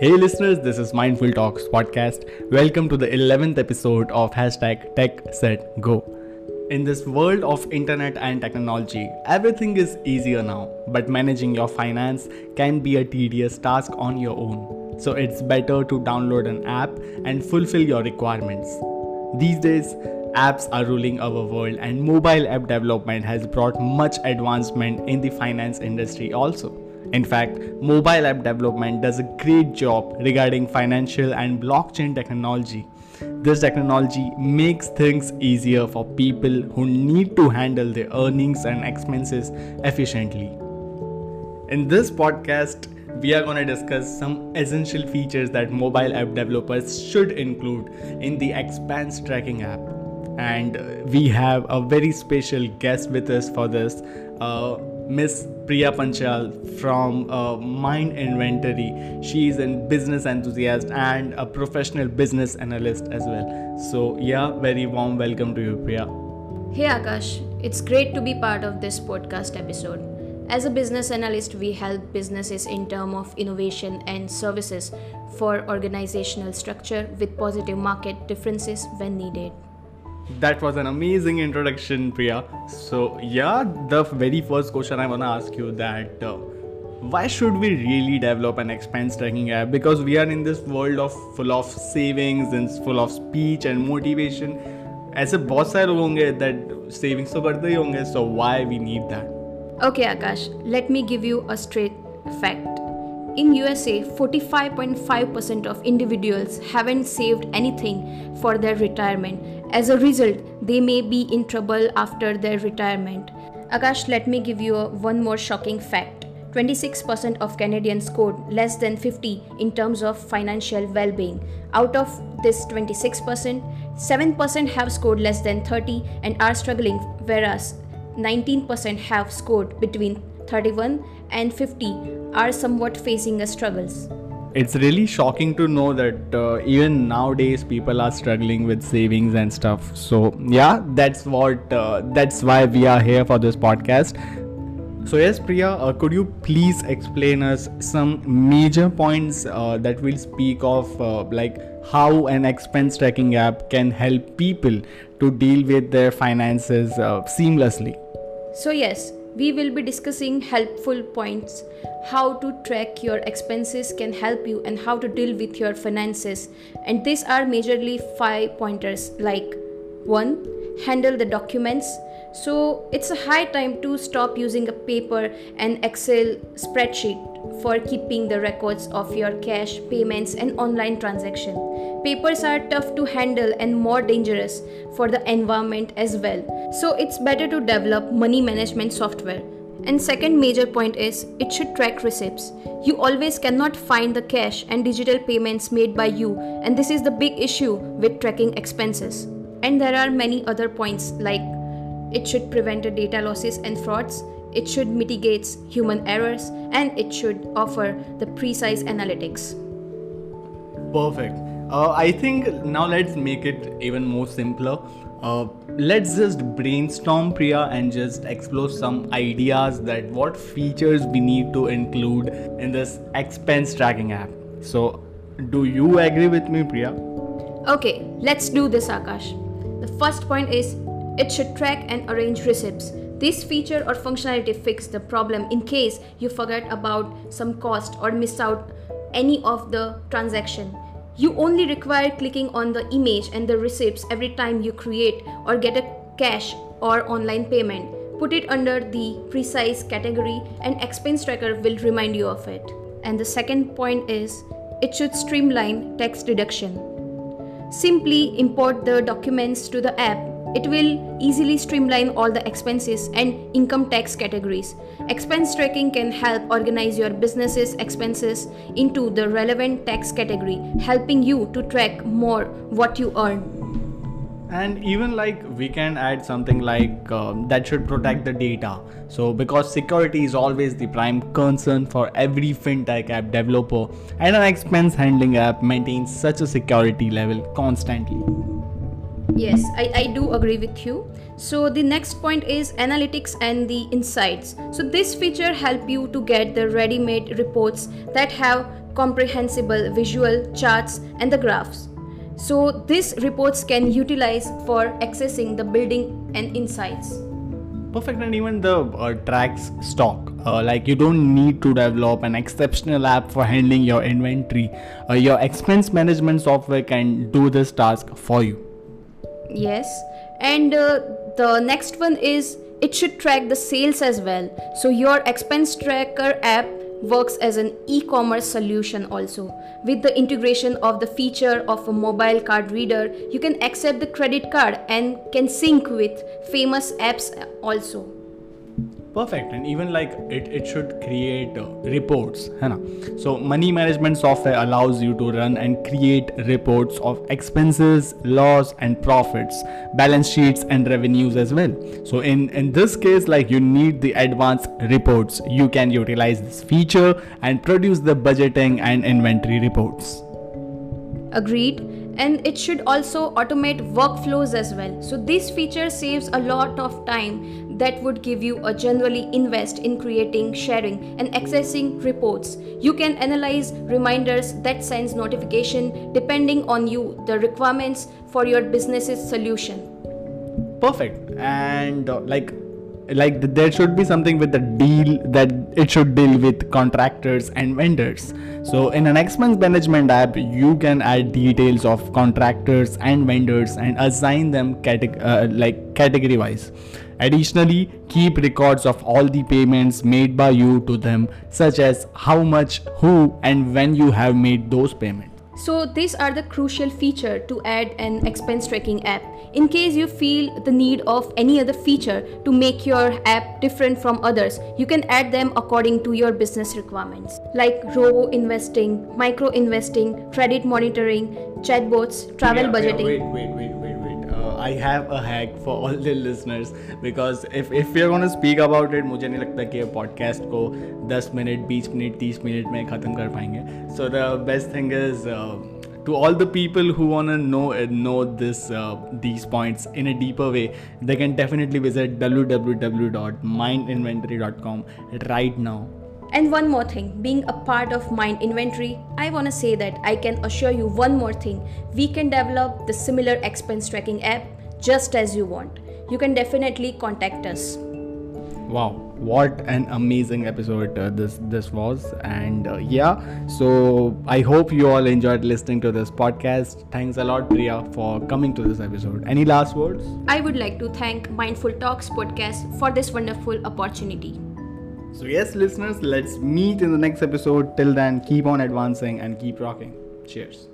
Hey listeners, this is Mindful Talks podcast. Welcome to the 11th episode of hashtag Tech Set Go. In this world of internet and technology, everything is easier now, but managing your finance can be a tedious task on your own. So it's better to download an app and fulfill your requirements. These days, apps are ruling our world, and mobile app development has brought much advancement in the finance industry also. In fact, mobile app development does a great job regarding financial and blockchain technology. This technology makes things easier for people who need to handle their earnings and expenses efficiently. In this podcast, we are going to discuss some essential features that mobile app developers should include in the expense tracking app. And we have a very special guest with us for this. Uh, Miss Priya Panchal from uh, Mind Inventory. She is a business enthusiast and a professional business analyst as well. So, yeah, very warm welcome to you, Priya. Hey Akash, it's great to be part of this podcast episode. As a business analyst, we help businesses in terms of innovation and services for organizational structure with positive market differences when needed That was an amazing introduction, Priya. So, yeah, the very first question I want to ask you that uh, why should we really develop an expense tracking app? Because we are in this world of full of savings and full of speech and motivation. ऐसे बहुत सारे लोग होंगे that savings तो करते ही होंगे so why we need that? Okay, Akash, let me give you a straight fact. In USA, 45.5% of individuals haven't saved anything for their retirement. As a result, they may be in trouble after their retirement. Akash, let me give you a, one more shocking fact. 26% of Canadians scored less than 50 in terms of financial well being. Out of this 26%, 7% have scored less than 30 and are struggling, whereas 19% have scored between 31 and 50 are somewhat facing a struggles. It's really shocking to know that uh, even nowadays people are struggling with savings and stuff. So yeah, that's what uh, that's why we are here for this podcast. So yes, Priya, uh, could you please explain us some major points uh, that we'll speak of, uh, like how an expense tracking app can help people to deal with their finances uh, seamlessly? So yes, we will be discussing helpful points how to track your expenses can help you and how to deal with your finances. And these are majorly five pointers like 1 handle the documents. So it's a high time to stop using a paper and excel spreadsheet for keeping the records of your cash payments and online transaction. Papers are tough to handle and more dangerous for the environment as well. So it's better to develop money management software and second major point is it should track receipts. You always cannot find the cash and digital payments made by you and this is the big issue with tracking expenses. And there are many other points like it should prevent data losses and frauds, it should mitigate human errors and it should offer the precise analytics. Perfect. Uh, I think now let's make it even more simpler. Uh, let's just brainstorm priya and just explore some ideas that what features we need to include in this expense tracking app. So do you agree with me priya? Okay let's do this akash. The first point is it should track and arrange receipts. This feature or functionality fix the problem in case you forget about some cost or miss out any of the transaction you only require clicking on the image and the receipts every time you create or get a cash or online payment. Put it under the precise category and expense tracker will remind you of it. And the second point is it should streamline tax deduction. Simply import the documents to the app it will easily streamline all the expenses and income tax categories. Expense tracking can help organize your business's expenses into the relevant tax category, helping you to track more what you earn. And even like we can add something like um, that should protect the data. So, because security is always the prime concern for every fintech app developer, and an expense handling app maintains such a security level constantly. Yes, I, I do agree with you. So the next point is analytics and the insights. So this feature help you to get the ready-made reports that have comprehensible visual charts and the graphs. So these reports can utilize for accessing the building and insights. Perfect, and even the uh, tracks stock. Uh, like you don't need to develop an exceptional app for handling your inventory. Uh, your expense management software can do this task for you. Yes, and uh, the next one is it should track the sales as well. So your expense tracker app works as an e-commerce solution also. With the integration of the feature of a mobile card reader, you can accept the credit card and can sync with famous apps also perfect. And even like it, it should create uh, reports है ना so money management software allows you to run and create reports of expenses loss and profits balance sheets and revenues as well. So in in this case like you need the advanced reports. You can utilize this feature and produce the budgeting and inventory reports. Agreed and it should also automate workflows as well. So this feature saves a lot of time that would give you a generally invest in creating sharing and accessing reports. You can analyze reminders that sends notification depending on you the requirements for your business's solution. Perfect. And uh, like like there should be something with the deal that it should deal with contractors and vendors. So in an expense management app you can add details of contractors and vendors and assign them uh, like category wise additionally keep records of all the payments made by you to them such as how much who and when you have made those payments so these are the crucial feature to add an expense tracking app. In case you feel the need of any other feature to make your app different from others, you can add them according to your business requirements. Like robo investing, micro investing, credit monitoring, chatbots, travel yeah, budgeting. Yeah, wait, wait, wait, I have a hack for all the listeners because if if we're gonna speak about it, मुझे नहीं लगता कि podcast को 10 minute 20 minute 30 minute में ख़त्म कर पाएँगे the best thing is uh, to all the people who wanna know uh, know this uh, these points in a deeper way they can definitely visit www.mindinventory.com right now and one more thing, being a part of Mind Inventory, I want to say that I can assure you one more thing. We can develop the similar expense tracking app just as you want. You can definitely contact us. Wow, what an amazing episode uh, this this was and uh, yeah, so I hope you all enjoyed listening to this podcast. Thanks a lot Priya for coming to this episode. Any last words? I would like to thank Mindful Talks podcast for this wonderful opportunity. So, yes, listeners, let's meet in the next episode. Till then, keep on advancing and keep rocking. Cheers.